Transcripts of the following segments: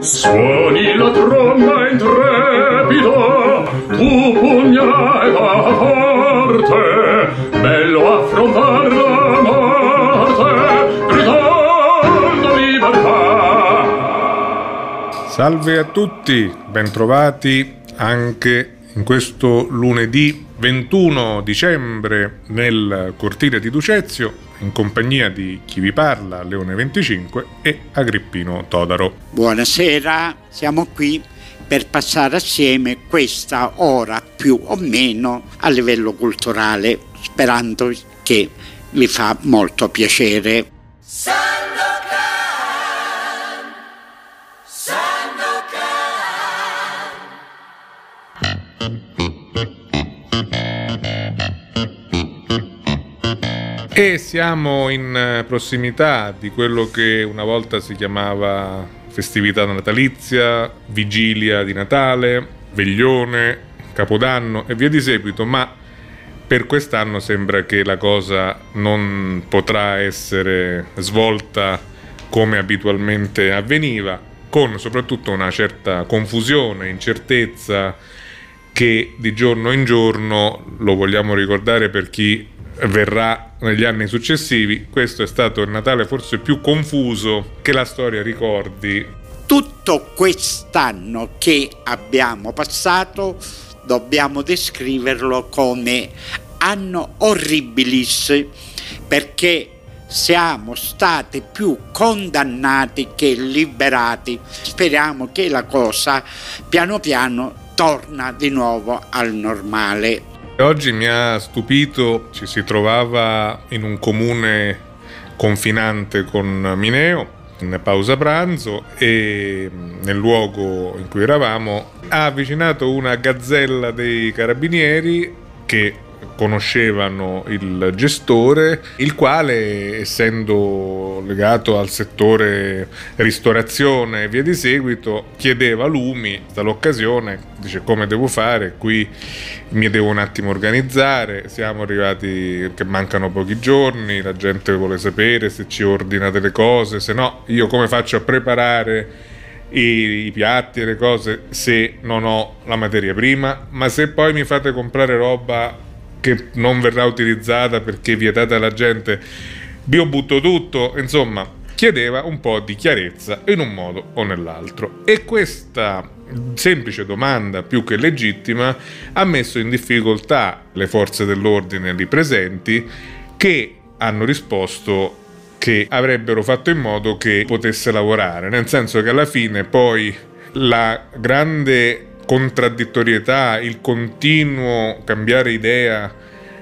Suoni la tromba intrepida, tu pugnalata forte, bello affrontar la morte, gridando libertà. Salve a tutti, bentrovati anche in questo lunedì 21 dicembre nel cortile di Ducezio in compagnia di chi vi parla, Leone 25 e Agrippino Todaro. Buonasera, siamo qui per passare assieme questa ora più o meno a livello culturale, sperando che vi fa molto piacere. E siamo in eh, prossimità di quello che una volta si chiamava festività natalizia, vigilia di Natale, veglione, capodanno e via di seguito, ma per quest'anno sembra che la cosa non potrà essere svolta come abitualmente avveniva, con soprattutto una certa confusione, incertezza che di giorno in giorno, lo vogliamo ricordare per chi verrà negli anni successivi, questo è stato il Natale forse più confuso che la storia ricordi. Tutto quest'anno che abbiamo passato dobbiamo descriverlo come anno horribilis perché siamo stati più condannati che liberati. Speriamo che la cosa piano piano torna di nuovo al normale. Oggi mi ha stupito, ci si trovava in un comune confinante con Mineo in pausa pranzo e nel luogo in cui eravamo ha avvicinato una gazzella dei carabinieri che conoscevano il gestore, il quale, essendo legato al settore ristorazione e via di seguito, chiedeva lumi dall'occasione, dice come devo fare, qui mi devo un attimo organizzare, siamo arrivati che mancano pochi giorni, la gente vuole sapere se ci ordina delle cose, se no io come faccio a preparare i piatti e le cose se non ho la materia prima, ma se poi mi fate comprare roba che non verrà utilizzata perché vietata alla gente, io butto tutto, insomma, chiedeva un po' di chiarezza in un modo o nell'altro. E questa semplice domanda, più che legittima, ha messo in difficoltà le forze dell'ordine lì presenti che hanno risposto che avrebbero fatto in modo che potesse lavorare, nel senso che alla fine poi la grande contraddittorietà, il continuo cambiare idea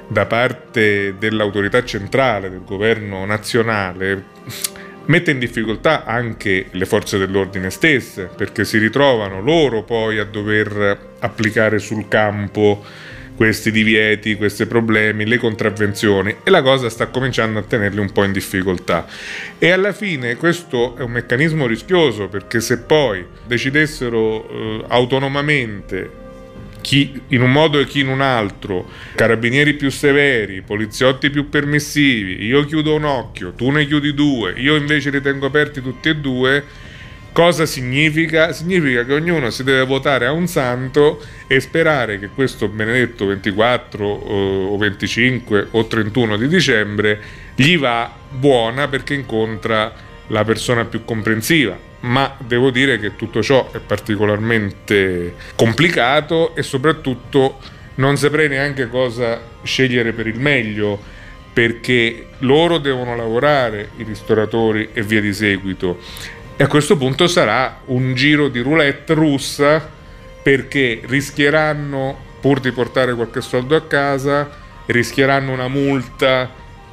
da parte dell'autorità centrale, del governo nazionale, mette in difficoltà anche le forze dell'ordine stesse, perché si ritrovano loro poi a dover applicare sul campo questi divieti, questi problemi, le contravvenzioni e la cosa sta cominciando a tenerli un po' in difficoltà. E alla fine questo è un meccanismo rischioso perché se poi decidessero eh, autonomamente chi in un modo e chi in un altro, carabinieri più severi, poliziotti più permissivi, io chiudo un occhio, tu ne chiudi due, io invece li tengo aperti tutti e due, Cosa significa? Significa che ognuno si deve votare a un santo e sperare che questo benedetto 24 o 25 o 31 di dicembre gli va buona perché incontra la persona più comprensiva. Ma devo dire che tutto ciò è particolarmente complicato e soprattutto non saprei neanche cosa scegliere per il meglio perché loro devono lavorare, i ristoratori e via di seguito e a questo punto sarà un giro di roulette russa perché rischieranno, pur di portare qualche soldo a casa, rischieranno una multa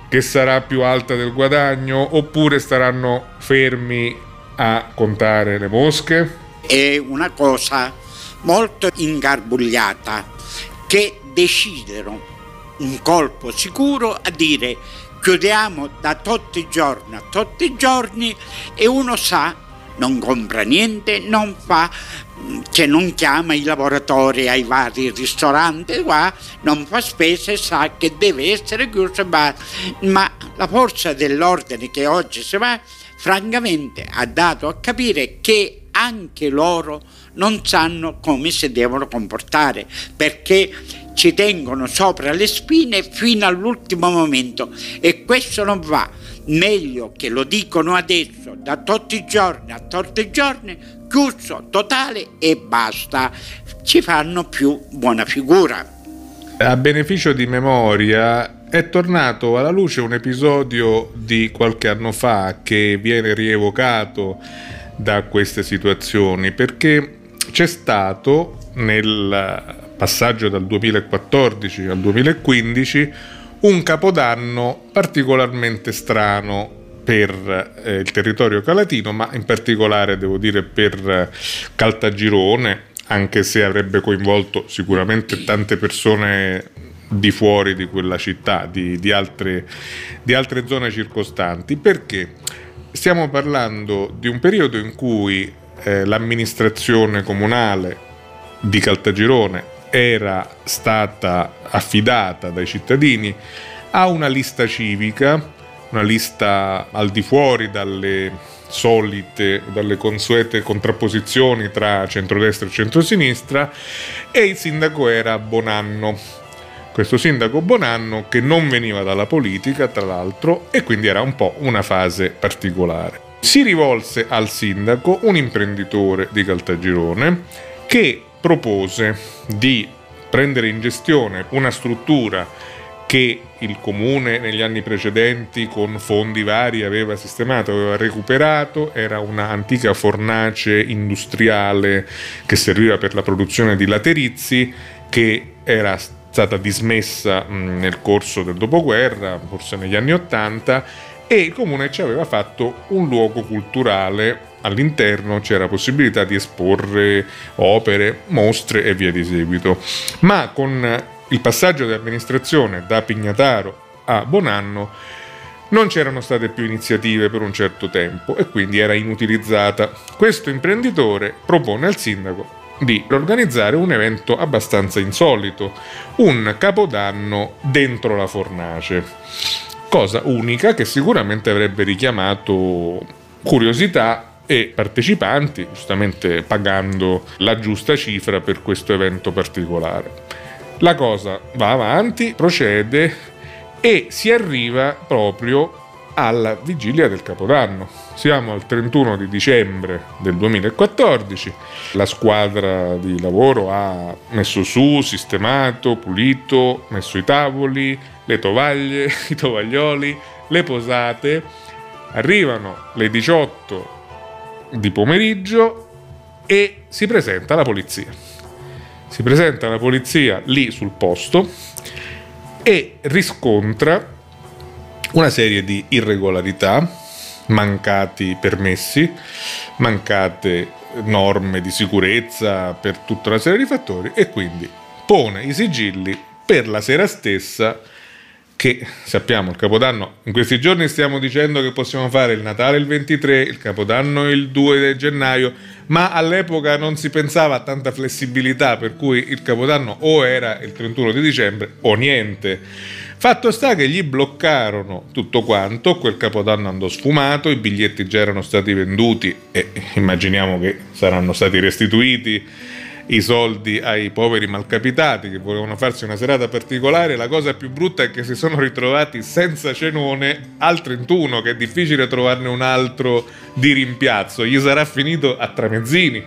che sarà più alta del guadagno oppure staranno fermi a contare le mosche? È una cosa molto ingarbugliata che decidero un colpo sicuro a dire chiudiamo da tutti i giorni a tutti i giorni e uno sa, non compra niente, non fa, che non chiama i lavoratori ai vari ristoranti qua, non fa spese, sa che deve essere chiuso, ma, ma la forza dell'ordine che oggi si va francamente ha dato a capire che anche loro non sanno come si devono comportare perché ci tengono sopra le spine fino all'ultimo momento e questo non va. Meglio che lo dicono adesso, da tutti i giorni a tutti i giorni, chiuso totale e basta. Ci fanno più buona figura. A beneficio di memoria, è tornato alla luce un episodio di qualche anno fa che viene rievocato da queste situazioni perché c'è stato nel passaggio dal 2014 al 2015, un capodanno particolarmente strano per eh, il territorio calatino, ma in particolare devo dire per Caltagirone, anche se avrebbe coinvolto sicuramente tante persone di fuori di quella città, di, di, altre, di altre zone circostanti, perché? Stiamo parlando di un periodo in cui eh, l'amministrazione comunale di Caltagirone era stata affidata dai cittadini a una lista civica, una lista al di fuori dalle solite, dalle consuete contrapposizioni tra centrodestra e centrosinistra e il sindaco era Bonanno. Questo sindaco Bonanno che non veniva dalla politica, tra l'altro, e quindi era un po' una fase particolare. Si rivolse al sindaco un imprenditore di Caltagirone che propose di prendere in gestione una struttura che il comune negli anni precedenti con fondi vari aveva sistemato, aveva recuperato, era un'antica fornace industriale che serviva per la produzione di laterizi che era stata dismessa nel corso del dopoguerra, forse negli anni Ottanta, e il comune ci aveva fatto un luogo culturale all'interno c'era possibilità di esporre opere, mostre e via di seguito. Ma con il passaggio di amministrazione da Pignataro a Bonanno non c'erano state più iniziative per un certo tempo e quindi era inutilizzata. Questo imprenditore propone al sindaco di organizzare un evento abbastanza insolito, un capodanno dentro la fornace. Cosa unica che sicuramente avrebbe richiamato curiosità e partecipanti, giustamente pagando la giusta cifra per questo evento particolare. La cosa va avanti, procede e si arriva proprio alla vigilia del Capodanno. Siamo al 31 di dicembre del 2014, la squadra di lavoro ha messo su, sistemato, pulito, messo i tavoli, le tovaglie, i tovaglioli, le posate. Arrivano le 18 di pomeriggio e si presenta la polizia. Si presenta la polizia lì sul posto e riscontra una serie di irregolarità, mancati permessi, mancate norme di sicurezza per tutta una serie di fattori e quindi pone i sigilli per la sera stessa che sappiamo il Capodanno, in questi giorni stiamo dicendo che possiamo fare il Natale il 23, il Capodanno il 2 gennaio, ma all'epoca non si pensava a tanta flessibilità, per cui il Capodanno o era il 31 di dicembre o niente. Fatto sta che gli bloccarono tutto quanto, quel capodanno andò sfumato, i biglietti già erano stati venduti e immaginiamo che saranno stati restituiti i soldi ai poveri malcapitati che volevano farsi una serata particolare. La cosa più brutta è che si sono ritrovati senza cenone al 31, che è difficile trovarne un altro di rimpiazzo. Gli sarà finito a tramezzini,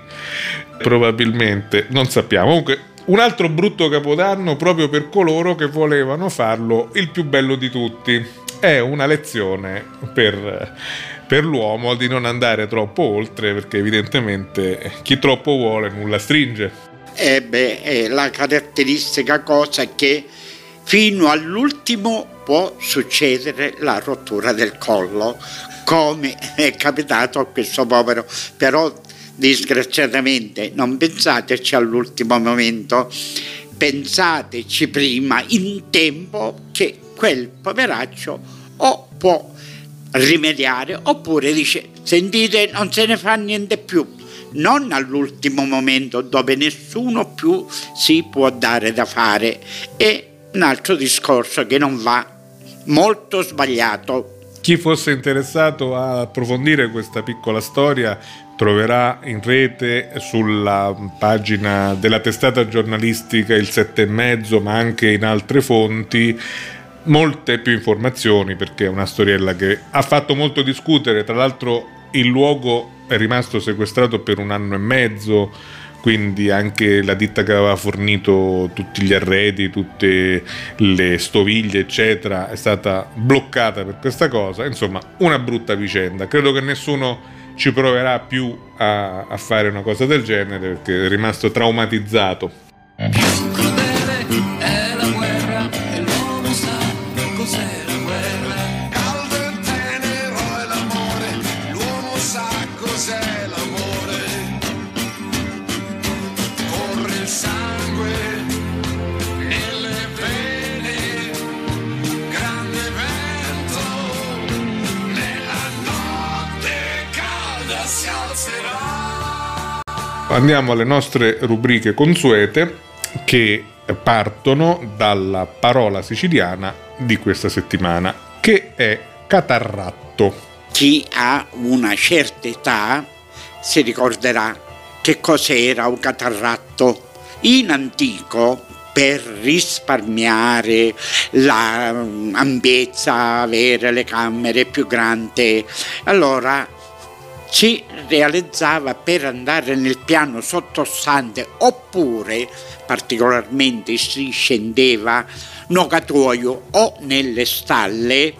probabilmente, non sappiamo. Comunque, un altro brutto capodanno proprio per coloro che volevano farlo il più bello di tutti. È una lezione per per l'uomo di non andare troppo oltre perché evidentemente chi troppo vuole nulla stringe. Eh beh, eh, la caratteristica cosa è che fino all'ultimo può succedere la rottura del collo, come è capitato a questo povero, però disgraziatamente non pensateci all'ultimo momento, pensateci prima in tempo che quel poveraccio o può rimediare oppure dice sentite non se ne fa niente più. Non all'ultimo momento dove nessuno più si può dare da fare. È un altro discorso che non va molto sbagliato. Chi fosse interessato a approfondire questa piccola storia troverà in rete sulla pagina della testata giornalistica Il Sette e Mezzo, ma anche in altre fonti, molte più informazioni perché è una storiella che ha fatto molto discutere. Tra l'altro il luogo è rimasto sequestrato per un anno e mezzo quindi anche la ditta che aveva fornito tutti gli arredi, tutte le stoviglie, eccetera, è stata bloccata per questa cosa. Insomma, una brutta vicenda. Credo che nessuno ci proverà più a, a fare una cosa del genere perché è rimasto traumatizzato. Andiamo alle nostre rubriche consuete che partono dalla parola siciliana di questa settimana, che è catarratto. Chi ha una certa età si ricorderà che cos'era un catarratto. In antico, per risparmiare l'ambiezza, avere le camere più grandi, allora si realizzava per andare nel piano sottostante oppure particolarmente si scendeva nogatoio o nelle stalle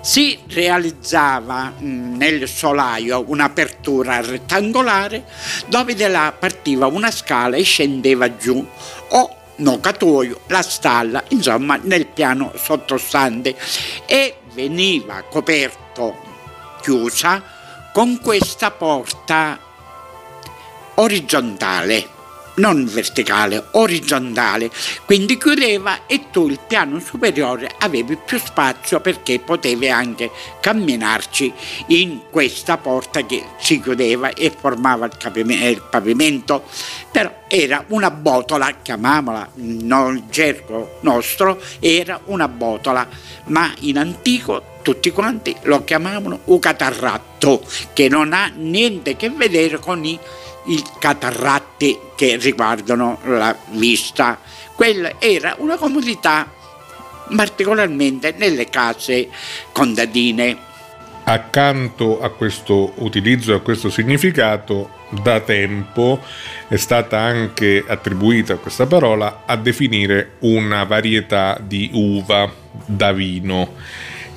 si realizzava mm, nel solaio un'apertura rettangolare dove da là partiva una scala e scendeva giù o nogatoio, la stalla, insomma nel piano sottostante. E veniva coperto, chiusa, con questa porta orizzontale, non verticale, orizzontale, quindi chiudeva e tu il piano superiore avevi più spazio perché potevi anche camminarci in questa porta che si chiudeva e formava il pavimento, però era una botola, chiamiamola nel gergo nostro, era una botola, ma in antico tutti quanti lo chiamavano un catarratto, che non ha niente a che vedere con i, i catarratti che riguardano la vista. Quella era una comodità, particolarmente nelle case contadine. Accanto a questo utilizzo a questo significato, da tempo è stata anche attribuita questa parola a definire una varietà di uva da vino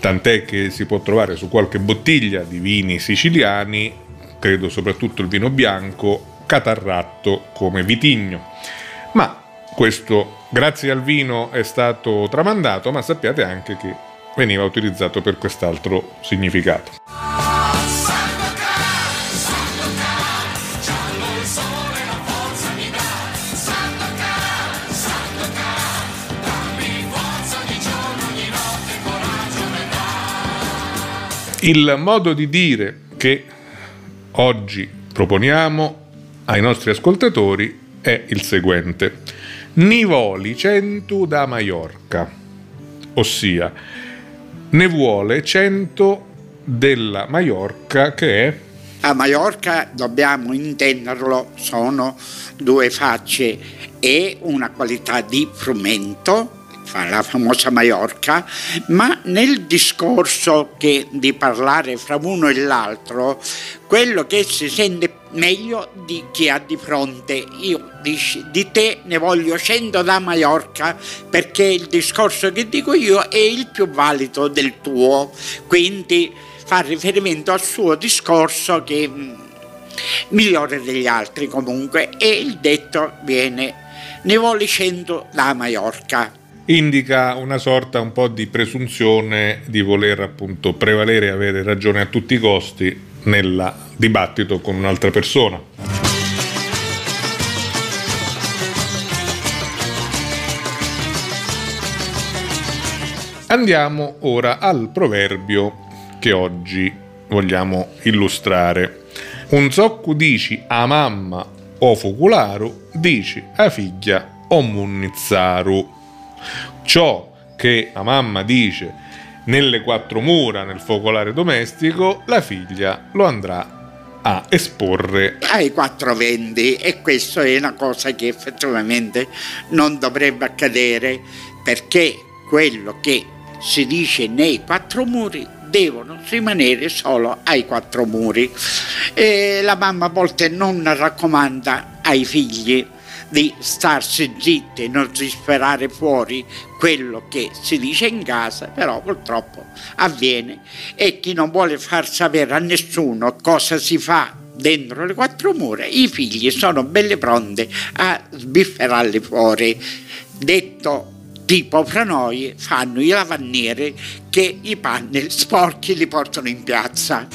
tant'è che si può trovare su qualche bottiglia di vini siciliani, credo soprattutto il vino bianco, catarratto come vitigno. Ma questo grazie al vino è stato tramandato, ma sappiate anche che veniva utilizzato per quest'altro significato. Il modo di dire che oggi proponiamo ai nostri ascoltatori è il seguente. Nivoli 100 da Maiorca, ossia ne vuole 100 della Maiorca che è... A Maiorca dobbiamo intenderlo, sono due facce e una qualità di frumento la famosa Maiorca, ma nel discorso che, di parlare fra uno e l'altro, quello che si sente meglio di chi ha di fronte. Io di, di te ne voglio 100 da Maiorca perché il discorso che dico io è il più valido del tuo, quindi fa riferimento al suo discorso che mm, migliore degli altri comunque. E il detto viene ne vuole 100 da Maiorca indica una sorta un po' di presunzione di voler appunto prevalere e avere ragione a tutti i costi nel dibattito con un'altra persona. Andiamo ora al proverbio che oggi vogliamo illustrare. Un zocco dici a mamma o focularu, dici a figlia o munnizzaru ciò che la mamma dice nelle quattro mura, nel focolare domestico, la figlia lo andrà a esporre ai quattro vendi e questa è una cosa che effettivamente non dovrebbe accadere perché quello che si dice nei quattro muri devono rimanere solo ai quattro muri. E la mamma a volte non raccomanda ai figli di starsi zitti, non disperare fuori quello che si dice in casa, però purtroppo avviene e chi non vuole far sapere a nessuno cosa si fa dentro le quattro mura, i figli sono belle pronte a sbifferarli fuori. Detto tipo fra noi fanno i lavannieri che i panni sporchi li portano in piazza.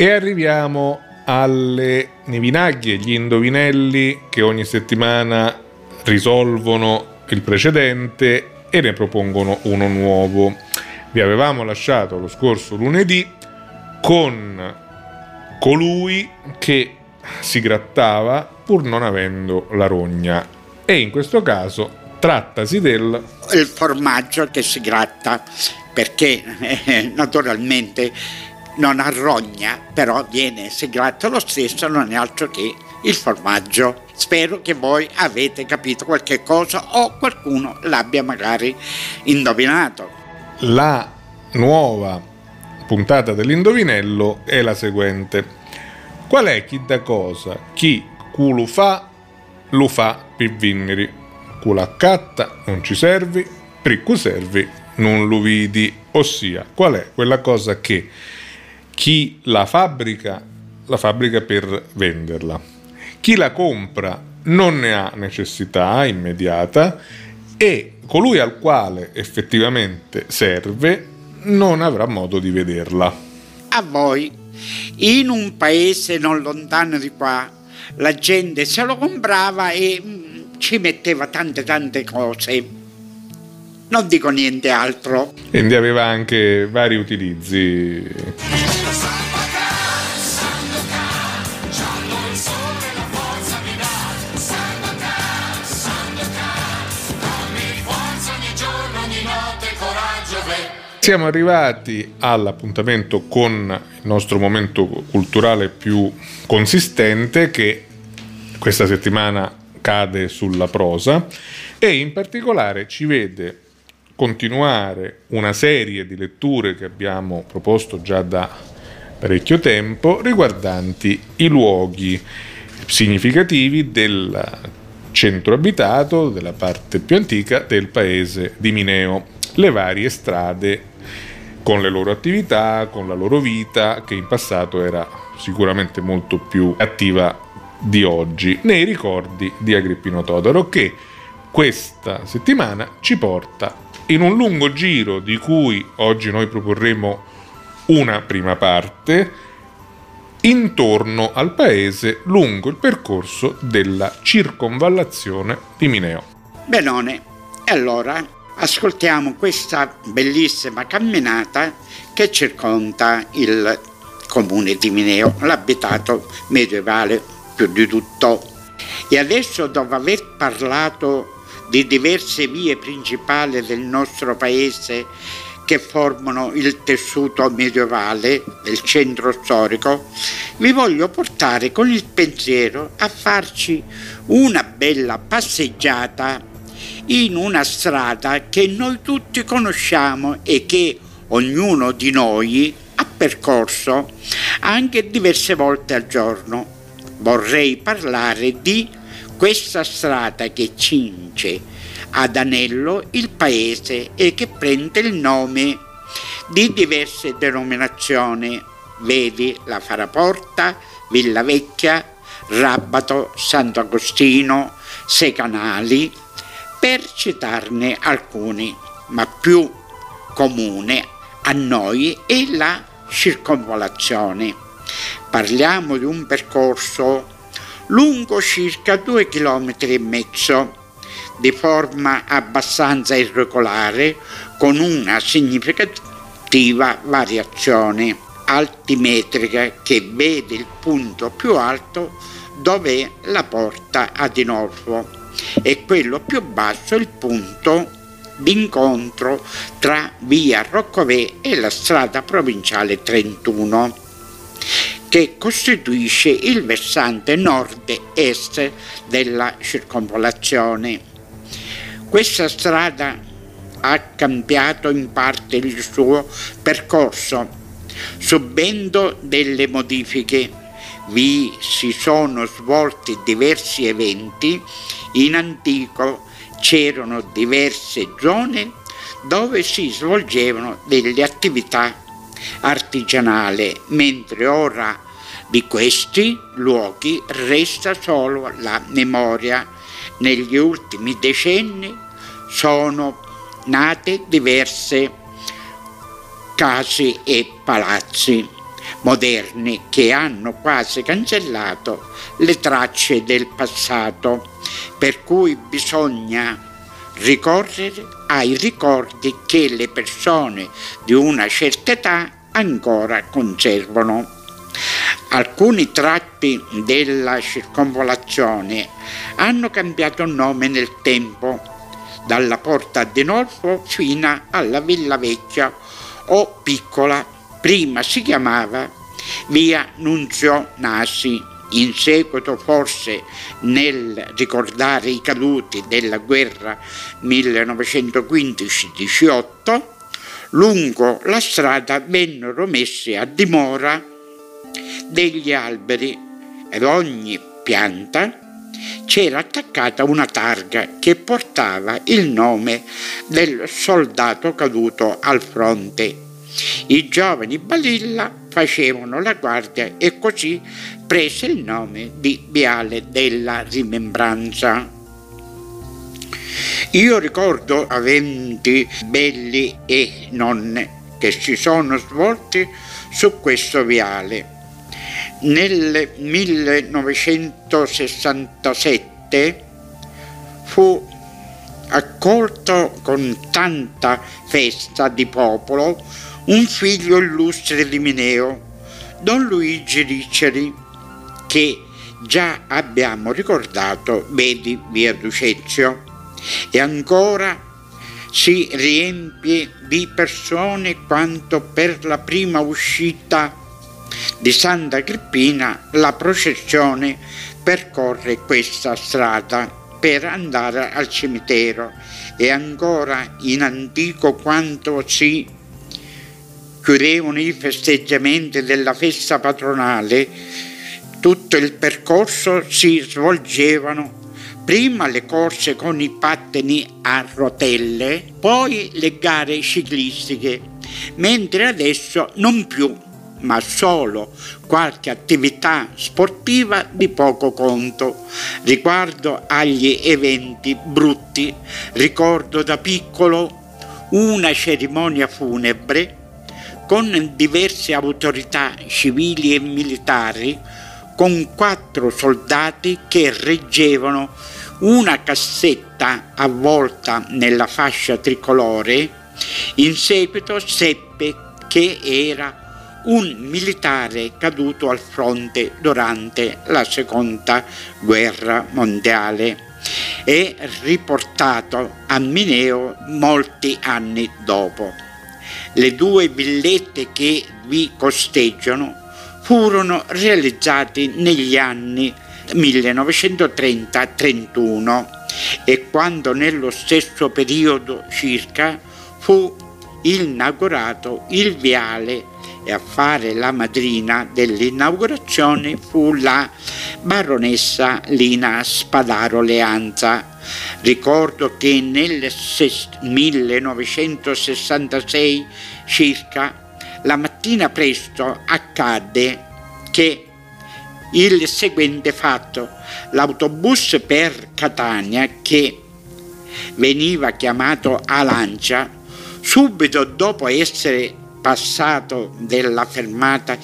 E arriviamo alle nevinaglie, gli indovinelli che ogni settimana risolvono il precedente e ne propongono uno nuovo. Vi avevamo lasciato lo scorso lunedì con colui che si grattava pur non avendo la rogna e in questo caso trattasi del il formaggio che si gratta perché eh, naturalmente non ha rogna, però viene seglato lo stesso, non è altro che il formaggio. Spero che voi avete capito qualche cosa o qualcuno l'abbia magari indovinato. La nuova puntata dell'indovinello è la seguente. Qual è chi da cosa? Chi culo fa, lo fa per vinneri. Culo accatta, non ci servi, per cui servi, non lo vidi. Ossia, qual è quella cosa che chi la fabbrica, la fabbrica per venderla. Chi la compra non ne ha necessità immediata e colui al quale effettivamente serve non avrà modo di vederla. A voi, in un paese non lontano di qua, la gente se lo comprava e mm, ci metteva tante tante cose. Non dico niente altro. Quindi aveva anche vari utilizzi. Siamo arrivati all'appuntamento con il nostro momento culturale più consistente che questa settimana cade sulla prosa e in particolare ci vede continuare una serie di letture che abbiamo proposto già da parecchio tempo riguardanti i luoghi significativi del centro abitato, della parte più antica del paese di Mineo le varie strade con le loro attività, con la loro vita, che in passato era sicuramente molto più attiva di oggi, nei ricordi di Agrippino Todoro, che questa settimana ci porta in un lungo giro di cui oggi noi proporremo una prima parte intorno al paese lungo il percorso della circonvallazione di Mineo. Benone, e allora ascoltiamo questa bellissima camminata che circonda il comune di Mineo, l'abitato medievale più di tutto. E adesso dopo aver parlato di diverse vie principali del nostro paese che formano il tessuto medievale del centro storico, vi voglio portare con il pensiero a farci una bella passeggiata in una strada che noi tutti conosciamo e che ognuno di noi ha percorso anche diverse volte al giorno. Vorrei parlare di questa strada che cinge ad anello il paese e che prende il nome di diverse denominazioni, vedi la Faraporta, Villa Vecchia, Rabato, Sant'Agostino, Secanali, per citarne alcuni, ma più comune a noi è la circonvolazione. Parliamo di un percorso lungo circa due chilometri e mezzo, di forma abbastanza irregolare, con una significativa variazione. altimetrica che vede il punto più alto dove la porta a Dinolfo e quello più basso il punto d'incontro tra via Roccovè e la strada provinciale 31 che costituisce il versante nord-est della circonvolazione. Questa strada ha cambiato in parte il suo percorso, subendo delle modifiche. Vi si sono svolti diversi eventi, in antico c'erano diverse zone dove si svolgevano delle attività artigianale, mentre ora di questi luoghi resta solo la memoria. Negli ultimi decenni sono nate diverse case e palazzi moderni che hanno quasi cancellato le tracce del passato, per cui bisogna ricorrere ai ricordi che le persone di una certa età ancora conservano. Alcuni tratti della circonvolazione hanno cambiato nome nel tempo, dalla porta di Norfolk fino alla Villa Vecchia o Piccola. Prima si chiamava via Nunzio Nasi in seguito forse nel ricordare i caduti della guerra 1915-18, lungo la strada vennero messi a dimora degli alberi ed ogni pianta c'era attaccata una targa che portava il nome del soldato caduto al fronte. I giovani Balilla facevano la guardia e così prese il nome di Viale della Rimembranza. Io ricordo eventi belli e non che si sono svolti su questo viale. Nel 1967 fu accolto con tanta festa di popolo un figlio illustre di Mineo, Don Luigi Riccieri, che già abbiamo ricordato, vedi via Ducezio, e ancora si riempie di persone quanto per la prima uscita di Santa Agrippina la processione percorre questa strada per andare al cimitero. E ancora in antico quanto si chiudevano i festeggiamenti della festa patronale tutto il percorso si svolgevano prima le corse con i pattini a rotelle, poi le gare ciclistiche, mentre adesso non più, ma solo qualche attività sportiva di poco conto. Riguardo agli eventi brutti, ricordo da piccolo una cerimonia funebre con diverse autorità civili e militari con quattro soldati che reggevano una cassetta avvolta nella fascia tricolore. In seguito seppe che era un militare caduto al fronte durante la seconda guerra mondiale e riportato a Mineo molti anni dopo. Le due villette che vi costeggiano furono realizzati negli anni 1930-31 e quando nello stesso periodo circa fu inaugurato il viale e a fare la madrina dell'inaugurazione fu la baronessa Lina Spadaro Leanza. Ricordo che nel 1966 circa la mattina presto accadde che il seguente fatto, l'autobus per Catania che veniva chiamato Alancia, subito dopo essere passato della fermata,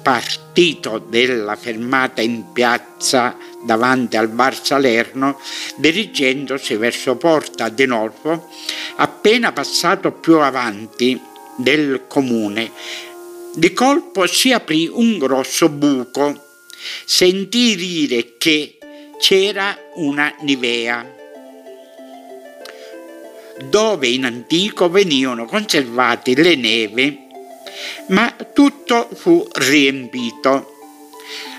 partito della fermata in piazza davanti al bar Salerno, dirigendosi verso Porta di Norfo, appena passato più avanti del comune Di colpo si aprì un grosso buco. Sentì dire che c'era una nivea dove in antico venivano conservate le neve, ma tutto fu riempito.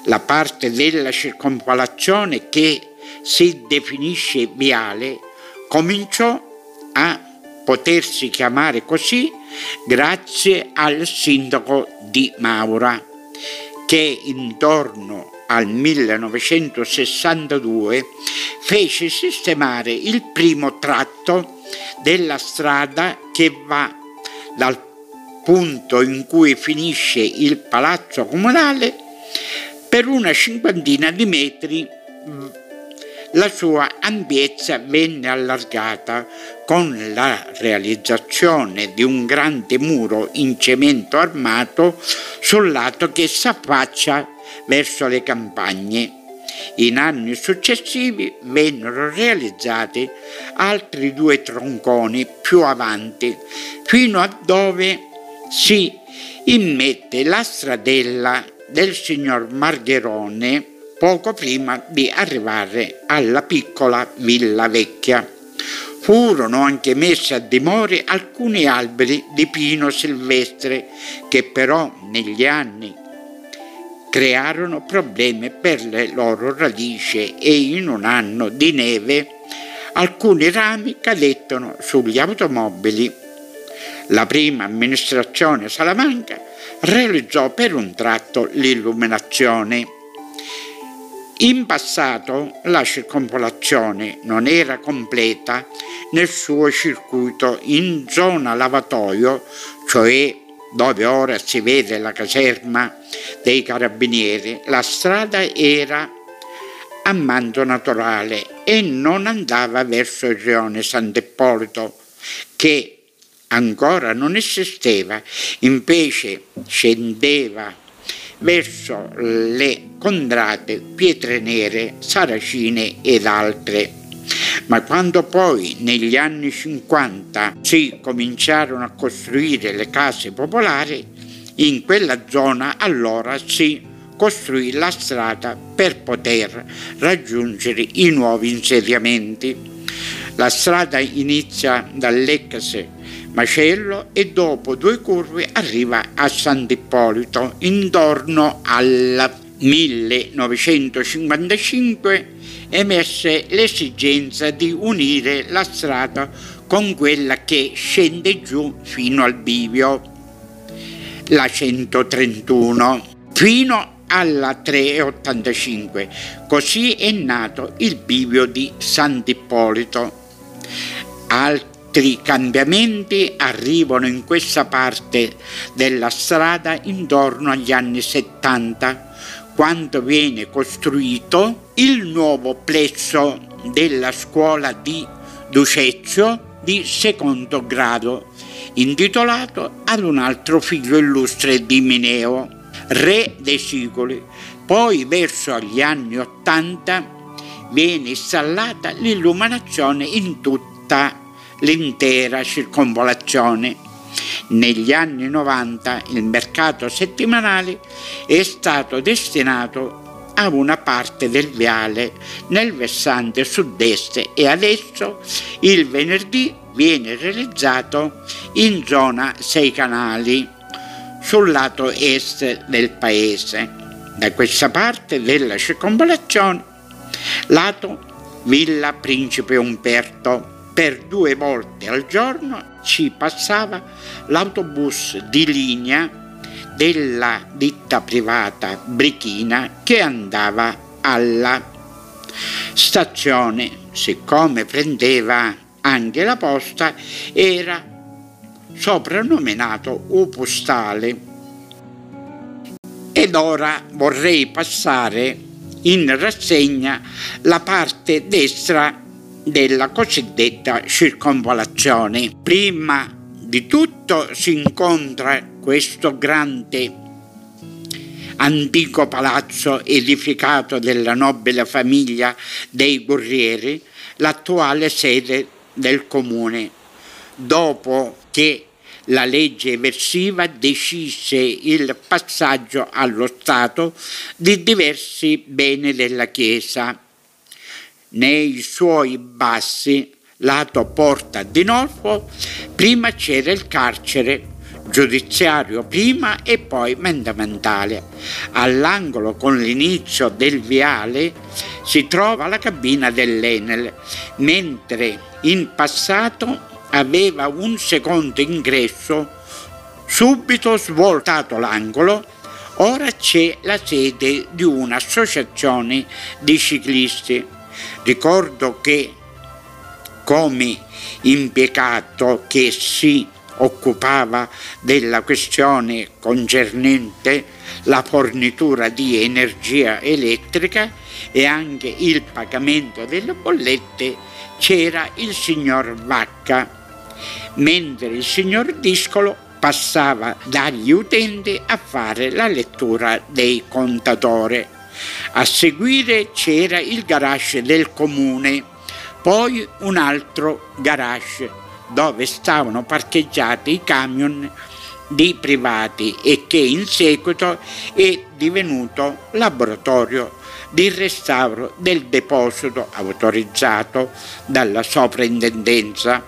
La parte della circonvallazione che si definisce viale cominciò a potersi chiamare così grazie al sindaco di Maura che intorno al 1962 fece sistemare il primo tratto della strada che va dal punto in cui finisce il palazzo comunale per una cinquantina di metri la sua ampiezza venne allargata con la realizzazione di un grande muro in cemento armato sul lato che s'affaccia verso le campagne. In anni successivi vennero realizzati altri due tronconi più avanti, fino a dove si immette la stradella del signor Margherone poco prima di arrivare alla piccola villa vecchia. Furono anche messi a dimora alcuni alberi di pino silvestre che però negli anni crearono problemi per le loro radici e in un anno di neve alcuni rami cadettero sugli automobili. La prima amministrazione Salamanca realizzò per un tratto l'illuminazione. In passato la circonvolazione non era completa nel suo circuito in zona lavatoio, cioè dove ora si vede la caserma dei carabinieri, la strada era a manto naturale e non andava verso il rione Sant'Eppolito, che ancora non esisteva, invece scendeva verso le contrade pietre nere, saracine ed altre. Ma quando poi negli anni 50 si cominciarono a costruire le case popolari, in quella zona allora si costruì la strada per poter raggiungere i nuovi insediamenti. La strada inizia dall'ex macello e dopo due curve arriva a Sant'Ippolito intorno al 1955 emesse l'esigenza di unire la strada con quella che scende giù fino al bivio, la 131, fino alla 385. Così è nato il bivio di Sant'Ippolito. Altri altri cambiamenti arrivano in questa parte della strada intorno agli anni 70, quando viene costruito il nuovo plesso della scuola di Ducezio di secondo grado, intitolato ad un altro figlio illustre di Mineo, re dei Sicoli. Poi verso gli anni 80 viene installata l'illuminazione in tutta l'intera circonvolazione. Negli anni 90 il mercato settimanale è stato destinato a una parte del viale nel versante sud-est e adesso il venerdì viene realizzato in zona Sei Canali sul lato est del paese. Da questa parte della circonvolazione, lato Villa Principe Umberto, per due volte al giorno ci passava l'autobus di linea della ditta privata Brichina che andava alla stazione. Siccome prendeva anche la posta, era soprannominato Upostale. Ed ora vorrei passare in rassegna la parte destra della cosiddetta circonvolazione. Prima di tutto si incontra questo grande antico palazzo edificato della nobile famiglia dei Gurrieri, l'attuale sede del comune, dopo che la legge eversiva decise il passaggio allo Stato di diversi beni della Chiesa. Nei suoi bassi, lato Porta di Norfo, prima c'era il carcere giudiziario prima e poi mendamentale. All'angolo con l'inizio del viale si trova la cabina dell'Enel, mentre in passato aveva un secondo ingresso subito svoltato l'angolo ora c'è la sede di un'associazione di ciclisti ricordo che come impiegato che si occupava della questione concernente la fornitura di energia elettrica e anche il pagamento delle bollette c'era il signor Vacca mentre il signor Discolo passava dagli utenti a fare la lettura dei contatori. A seguire c'era il garage del comune, poi un altro garage dove stavano parcheggiati i camion di privati e che in seguito è divenuto laboratorio di restauro del deposito autorizzato dalla soprintendenza.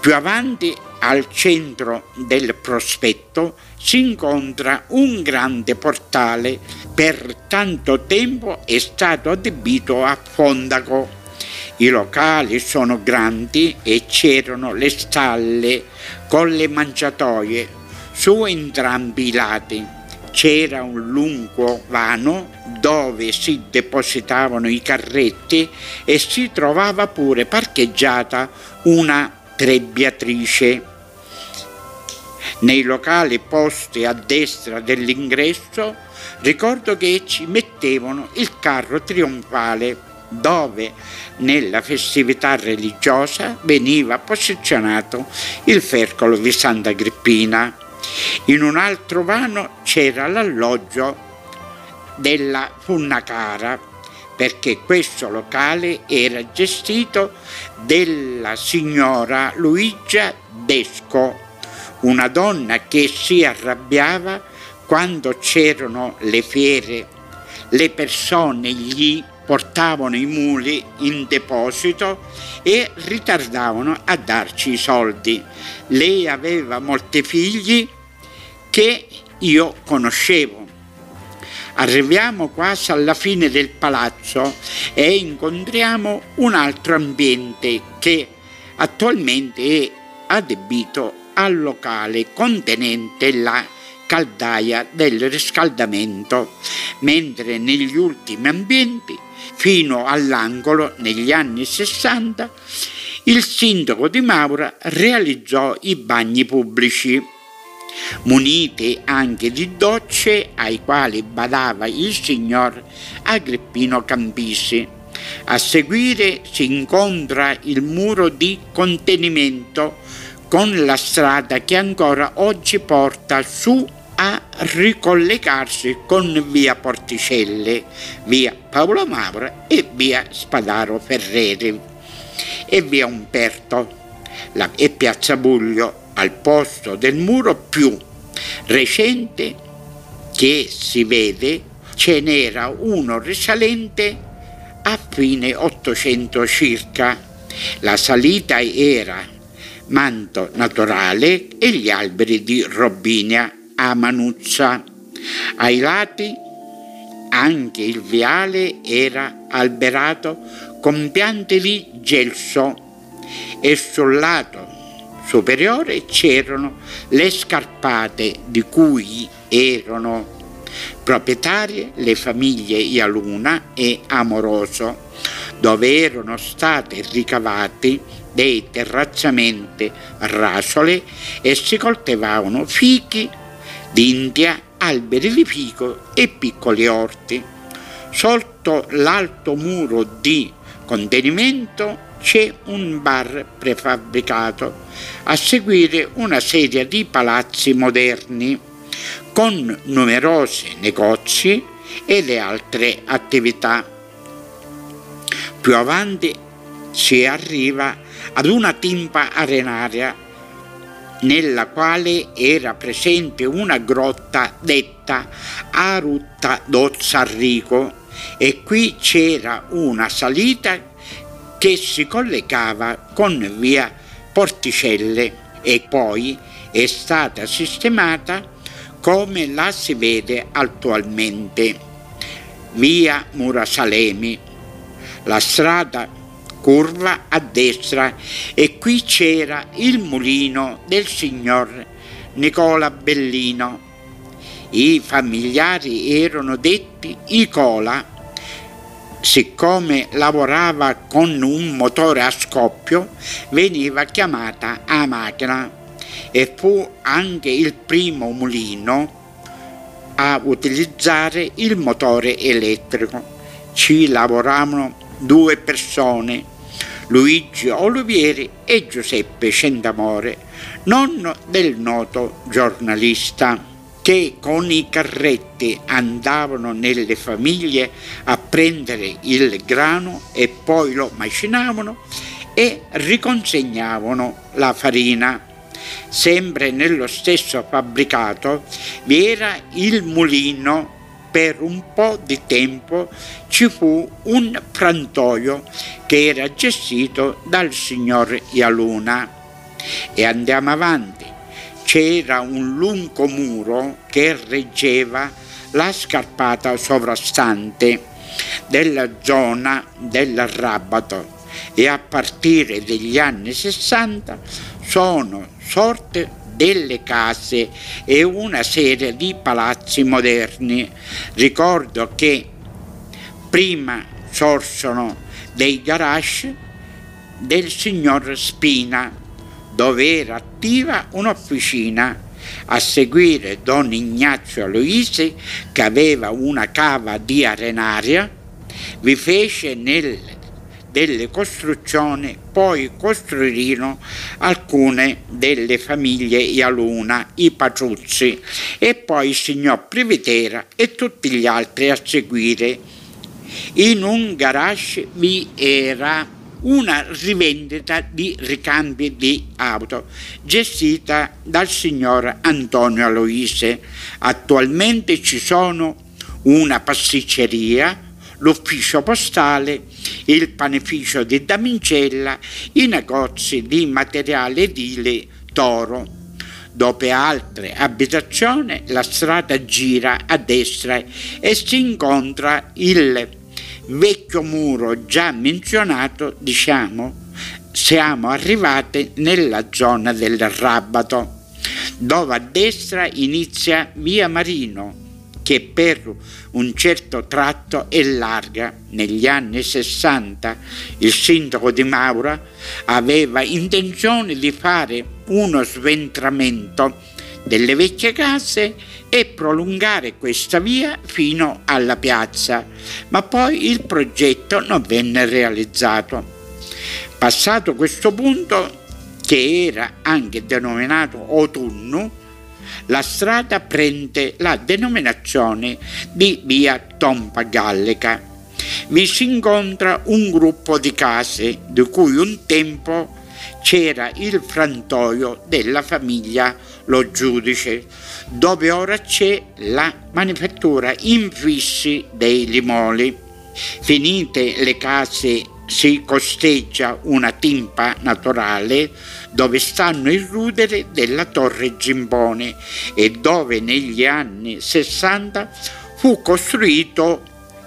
Più avanti al centro del prospetto si incontra un grande portale, per tanto tempo è stato adibito a fondaco. I locali sono grandi e c'erano le stalle con le mangiatoie su entrambi i lati. C'era un lungo vano dove si depositavano i carretti e si trovava pure parcheggiata una trebbiatrice. Nei locali posti a destra dell'ingresso ricordo che ci mettevano il carro trionfale dove nella festività religiosa veniva posizionato il fercolo di Santa Agrippina. In un altro vano c'era l'alloggio della Funnacara perché questo locale era gestito dalla signora Luigia Desco, una donna che si arrabbiava quando c'erano le fiere. Le persone gli portavano i muli in deposito e ritardavano a darci i soldi. Lei aveva molti figli che io conoscevo Arriviamo quasi alla fine del palazzo e incontriamo un altro ambiente che attualmente è adibito al locale contenente la caldaia del riscaldamento, mentre negli ultimi ambienti, fino all'angolo negli anni 60, il sindaco di Maura realizzò i bagni pubblici munite anche di docce ai quali badava il signor Agrippino Campisi. A seguire si incontra il muro di contenimento con la strada che ancora oggi porta su a ricollegarsi con via Porticelle, via Paolo Maura e via Spadaro Ferreri e via Umberto e piazza Buglio al posto del muro più recente che si vede ce n'era uno risalente a fine 800 circa. La salita era manto naturale e gli alberi di robinia a manuzza. Ai lati anche il viale era alberato con piante di gelso e sul lato superiore c'erano le scarpate di cui erano proprietarie le famiglie Ialuna e Amoroso, dove erano state ricavati dei terrazzamenti rasole e si coltivavano fichi d'India, alberi di fico e piccoli orti. Sotto l'alto muro di contenimento c'è un bar prefabbricato, a seguire una serie di palazzi moderni con numerosi negozi e le altre attività. Più avanti si arriva ad una timpa arenaria nella quale era presente una grotta detta Arutta d'Ozzarrico e qui c'era una salita che si collegava con via Porticelle e poi è stata sistemata come la si vede attualmente. Via Murasalemi, la strada curva a destra e qui c'era il mulino del signor Nicola Bellino. I familiari erano detti Icola, siccome lavorava con un motore a scoppio, veniva chiamata a macchina e fu anche il primo mulino a utilizzare il motore elettrico. Ci lavoravano due persone, Luigi Olivieri e Giuseppe Centamore, nonno del noto giornalista che con i carretti andavano nelle famiglie a prendere il grano e poi lo macinavano e riconsegnavano la farina. Sempre nello stesso fabbricato vi era il mulino. Per un po' di tempo ci fu un frantoio che era gestito dal signor Ialuna. E andiamo avanti c'era un lungo muro che reggeva la scarpata sovrastante della zona del Rabato e a partire dagli anni 60 sono sorte delle case e una serie di palazzi moderni. Ricordo che prima sorsero dei garage del signor Spina dove era attiva un'officina a seguire don Ignazio Aloisi che aveva una cava di arenaria, vi fece nel, delle costruzioni, poi costruirono alcune delle famiglie Ialuna, i Patruzzi e poi il signor Privitera e tutti gli altri a seguire. In un garage vi era una rivendita di ricambi di auto gestita dal signor Antonio Aloise. Attualmente ci sono una pasticceria, l'ufficio postale, il panificio di Damincella, i negozi di materiale edile Toro. Dopo altre abitazioni la strada gira a destra e si incontra il vecchio muro già menzionato, diciamo, siamo arrivati nella zona del Rabato, dove a destra inizia via Marino, che per un certo tratto è larga. Negli anni 60 il sindaco di Maura aveva intenzione di fare uno sventramento delle vecchie case e prolungare questa via fino alla piazza, ma poi il progetto non venne realizzato. Passato questo punto, che era anche denominato autunno, la strada prende la denominazione di via Tompa Gallica. Vi si incontra un gruppo di case di cui un tempo c'era il frantoio della famiglia Lo Giudice, dove ora c'è la manifattura infissi dei limoli. Finite le case si costeggia una timpa naturale dove stanno i ruderi della torre Gimbone e dove negli anni 60 fu costruito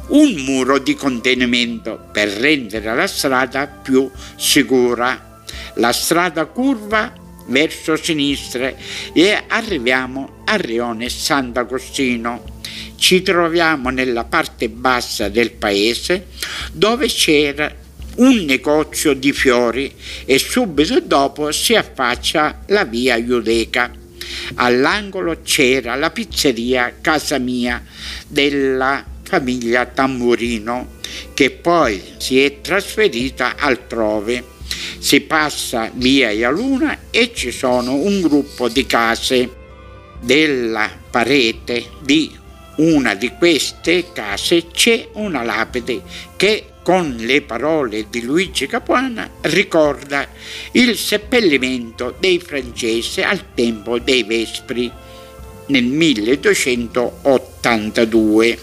un muro di contenimento per rendere la strada più sicura la strada curva verso sinistra e arriviamo a Rione Sant'Agostino. Ci troviamo nella parte bassa del paese dove c'era un negozio di fiori e subito dopo si affaccia la via Iudeca. All'angolo c'era la pizzeria Casa Mia della famiglia Tamburino che poi si è trasferita altrove si passa via Ialuna e ci sono un gruppo di case della parete di una di queste case c'è una lapide che con le parole di Luigi Capuana, ricorda il seppellimento dei francesi al tempo dei Vespri nel 1282.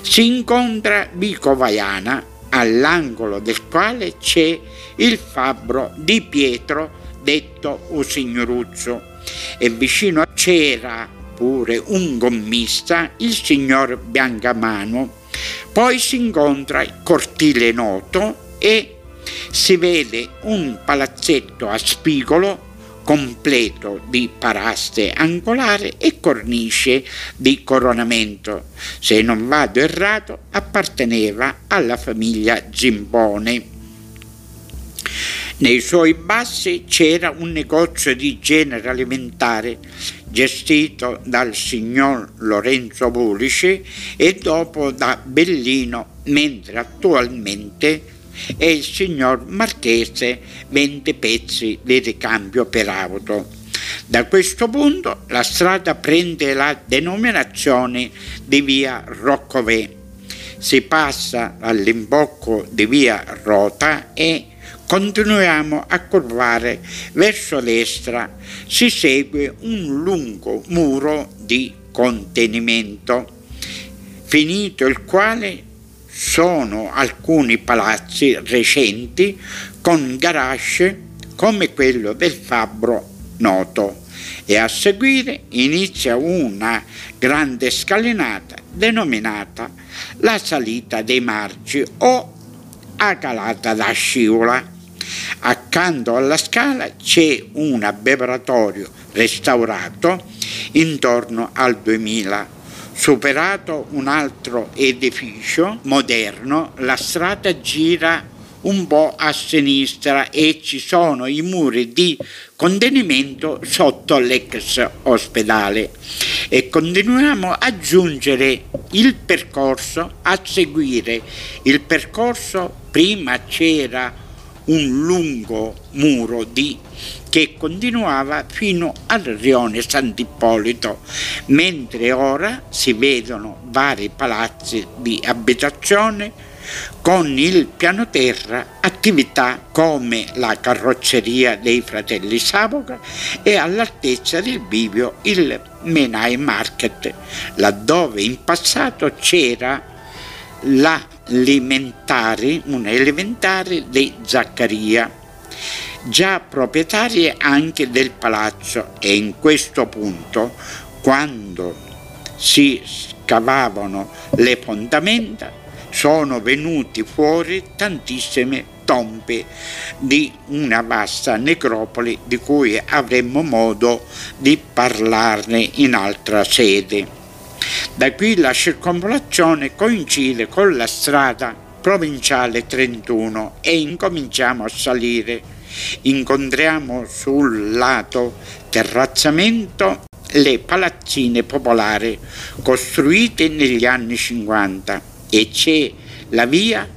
Si incontra Vico Vaiana, all'angolo del quale c'è il fabbro di Pietro detto Usignoruzzo e vicino c'era pure un gommista, il signor Biancamano. Poi si incontra il cortile noto e si vede un palazzetto a spigolo completo di paraste angolare e cornice di coronamento. Se non vado errato, apparteneva alla famiglia Zimbone. Nei suoi bassi c'era un negozio di genere alimentare gestito dal signor Lorenzo Bulici e dopo da Bellino, mentre attualmente è il signor Marchese vende pezzi di ricambio per auto. Da questo punto la strada prende la denominazione di via Roccovè. Si passa all'imbocco di via Rota e continuiamo a curvare verso destra, si segue un lungo muro di contenimento, finito il quale sono alcuni palazzi recenti con garage come quello del fabbro noto. E a seguire inizia una grande scalinata denominata la salita dei marci o a calata da scivola Accanto alla scala c'è un abbeveratorio restaurato intorno al 2000. Superato un altro edificio moderno, la strada gira un po' a sinistra e ci sono i muri di contenimento sotto l'ex ospedale e continuiamo a giungere il percorso a seguire il percorso prima c'era un lungo muro di, che continuava fino al rione Sant'Ippolito, mentre ora si vedono vari palazzi di abitazione con il piano terra attività come la carrozzeria dei fratelli Savoca e all'altezza del bivio il Menai Market, laddove in passato c'era l'alimentare, un elementare di Zaccaria, già proprietarie anche del palazzo e in questo punto, quando si scavavano le fondamenta, sono venuti fuori tantissime tombe di una vasta necropoli di cui avremmo modo di parlarne in altra sede. Da qui la circonvolazione coincide con la strada provinciale 31 e incominciamo a salire. Incontriamo sul lato terrazzamento le palazzine popolari costruite negli anni 50 e c'è la via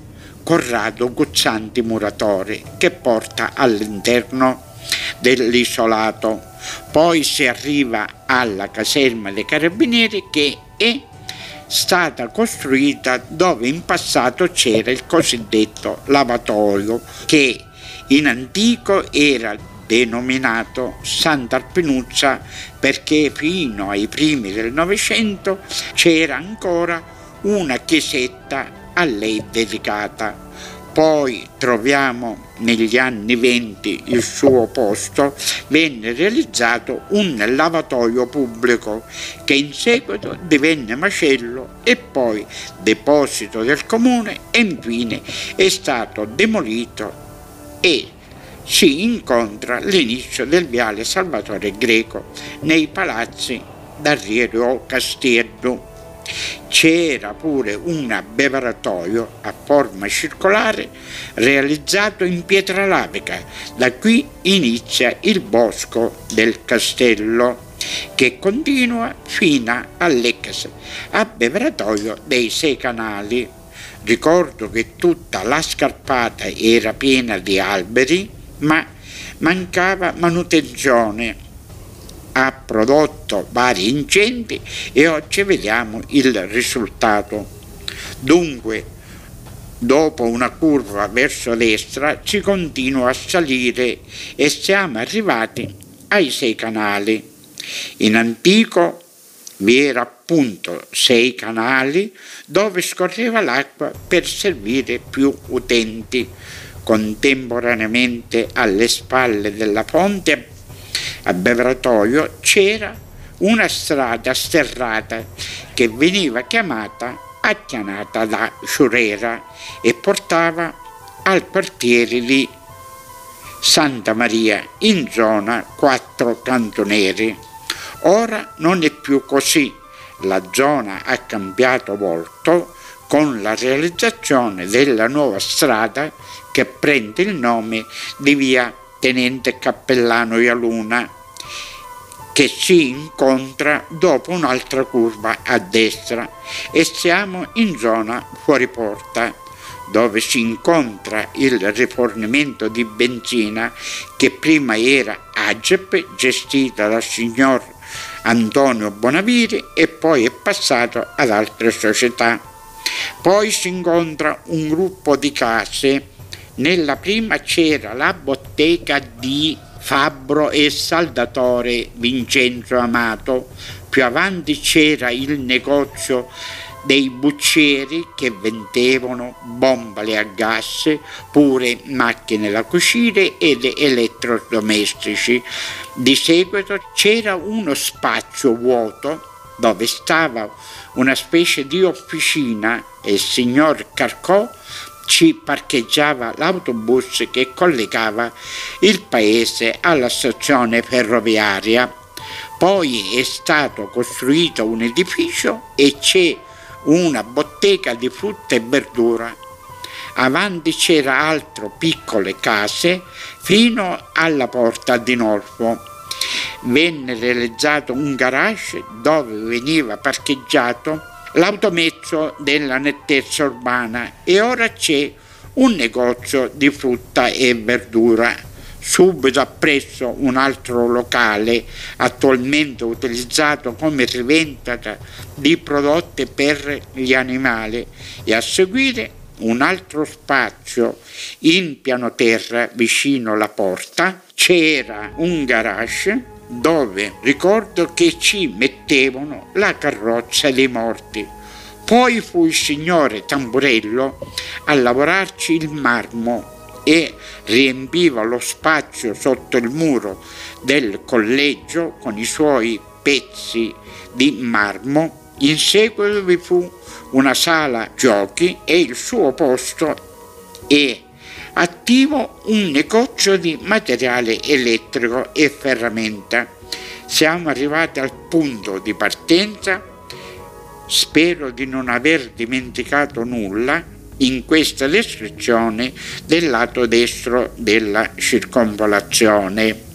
Corrado Guzzanti Muratore che porta all'interno dell'isolato. Poi si arriva alla caserma dei carabinieri che è stata costruita dove in passato c'era il cosiddetto lavatoio che in antico era denominato Sant'Arpenuzza perché fino ai primi del Novecento c'era ancora una chiesetta a lei dedicata poi troviamo negli anni 20 il suo posto, venne realizzato un lavatoio pubblico che in seguito divenne macello e poi deposito del comune e infine è stato demolito e si incontra l'inizio del viale Salvatore Greco nei palazzi d'Arriero Castiello. C'era pure un abbeveratoio a forma circolare realizzato in pietra lavica. Da qui inizia il bosco del castello che continua fino all'ex abbeveratoio dei sei canali. Ricordo che tutta la scarpata era piena di alberi, ma mancava manutenzione ha prodotto vari incendi e oggi vediamo il risultato. Dunque, Dopo una curva verso destra si continua a salire e siamo arrivati ai sei canali. In antico vi era appunto sei canali dove scorreva l'acqua per servire più utenti. Contemporaneamente alle spalle della fonte a Bevratoio c'era una strada sterrata che veniva chiamata Acchianata da Ciurera e portava al quartiere di Santa Maria in zona Quattro Cantoneri. Ora non è più così, la zona ha cambiato volto con la realizzazione della nuova strada che prende il nome di via Tenente Cappellano Ialuna che si incontra dopo un'altra curva a destra e siamo in zona fuori porta dove si incontra il rifornimento di benzina che prima era AGEP gestita dal signor Antonio Bonaviri e poi è passato ad altre società. Poi si incontra un gruppo di case. Nella prima c'era la bottega di Fabbro e Saldatore Vincenzo Amato. Più avanti c'era il negozio dei buccieri che vendevano bombole a gas, pure macchine da cucire ed elettrodomestici. Di seguito c'era uno spazio vuoto dove stava una specie di officina e il signor Carcò ci parcheggiava l'autobus che collegava il paese alla stazione ferroviaria. Poi è stato costruito un edificio e c'è una bottega di frutta e verdura. Avanti c'era altro piccole case fino alla porta di Norfo. Venne realizzato un garage dove veniva parcheggiato l'automezzo della nettezza urbana e ora c'è un negozio di frutta e verdura. Subito appresso un altro locale attualmente utilizzato come rivendita di prodotti per gli animali e a seguire un altro spazio in piano terra vicino alla porta c'era un garage dove ricordo che ci mettevano la carrozza dei morti. Poi fu il signore Tamburello a lavorarci il marmo e riempiva lo spazio sotto il muro del collegio con i suoi pezzi di marmo. In seguito vi fu una sala giochi e il suo posto e attivo un negozio di materiale elettrico e ferramenta. Siamo arrivati al punto di partenza. Spero di non aver dimenticato nulla in questa descrizione del lato destro della circonvolazione.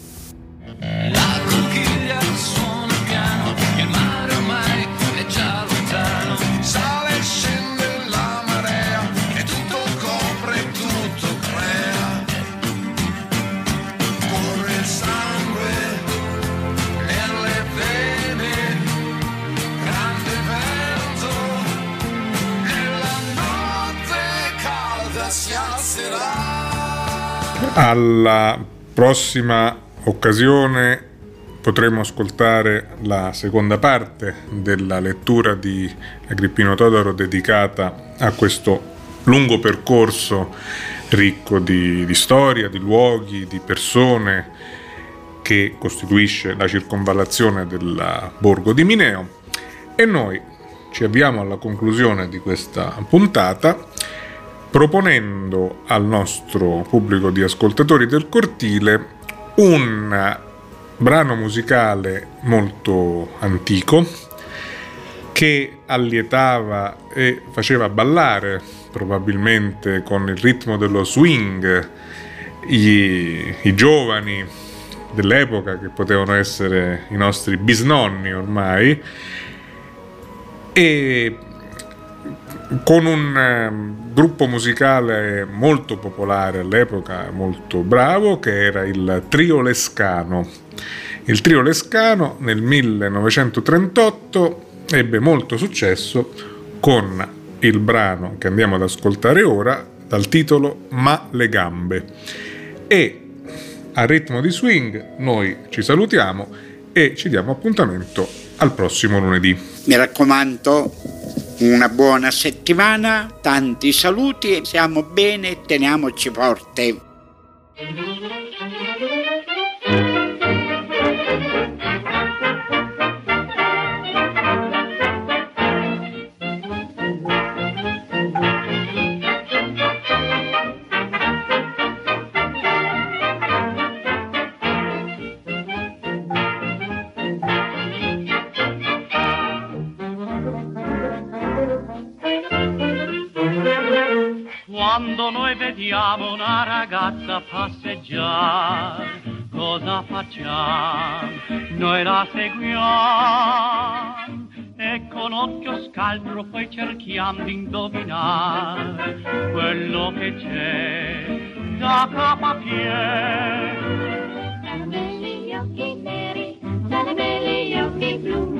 Alla prossima occasione potremo ascoltare la seconda parte della lettura di Agrippino Todoro dedicata a questo lungo percorso ricco di, di storia, di luoghi, di persone che costituisce la circonvallazione del borgo di Mineo. E noi ci avviamo alla conclusione di questa puntata proponendo al nostro pubblico di ascoltatori del cortile un brano musicale molto antico che allietava e faceva ballare probabilmente con il ritmo dello swing i, i giovani dell'epoca che potevano essere i nostri bisnonni ormai e con un eh, gruppo musicale molto popolare all'epoca, molto bravo, che era il Trio Lescano. Il Trio Lescano nel 1938 ebbe molto successo con il brano che andiamo ad ascoltare ora dal titolo Ma le gambe. E a ritmo di swing noi ci salutiamo e ci diamo appuntamento al prossimo lunedì. Mi raccomando, una buona settimana, tanti saluti, siamo bene, teniamoci forte. Vediamo una ragazza passeggiare, cosa facciamo? Noi la seguiamo e con occhio scaltro poi cerchiamo di indovinare quello che c'è da capo a piedi. Belli gli occhi neri, belli gli occhi blu.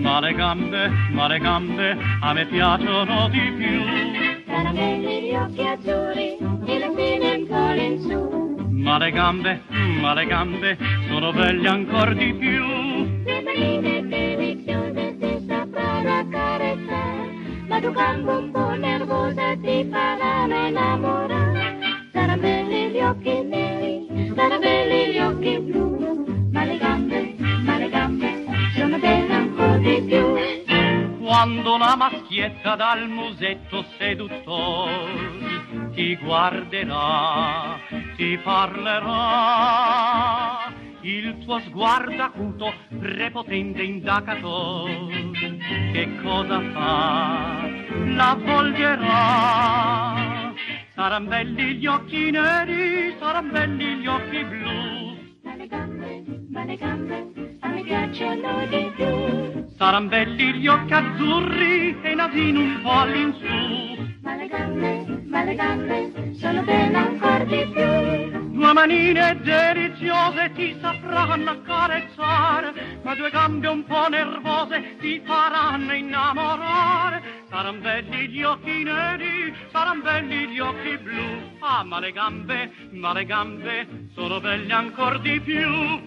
Ma le gambe, ma le gambe a me piacciono di più. Belli gli occhi azzurri spine ancora in su. Ma le gambe, ma le gambe sono belle ancora di più. Le manine deliziose ti sapranno accarezzare, ma tu gambo un po' nervosa ti faranno innamorare. Saranno belli gli occhi neri, saranno belli gli occhi blu. Ma le gambe, ma le gambe sono belle ancora di più. Quando la maschietta dal musetto seduttore ti guarderà, ti parlerà, il tuo sguardo acuto, prepotente indagatore, che cosa fa? La volgerà. Saran belli gli occhi neri, saran belli gli occhi blu. Ma le gambe, ma le gambe a me piacciono di più. Saran belli gli occhi azzurri e nasino un po' all'insù. Ma le gambe, ma le gambe sono belle ancora di più. Due manine deliziose ti sapranno accarezzare, ma due gambe un po' nervose ti faranno innamorare. Saran belli gli occhi neri, saran belli gli occhi blu. Ah, ma le gambe, ma le gambe sono belle ancora di più.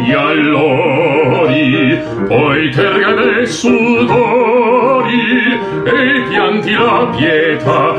gli allori, poi terga dei sudori e pianti la pietà.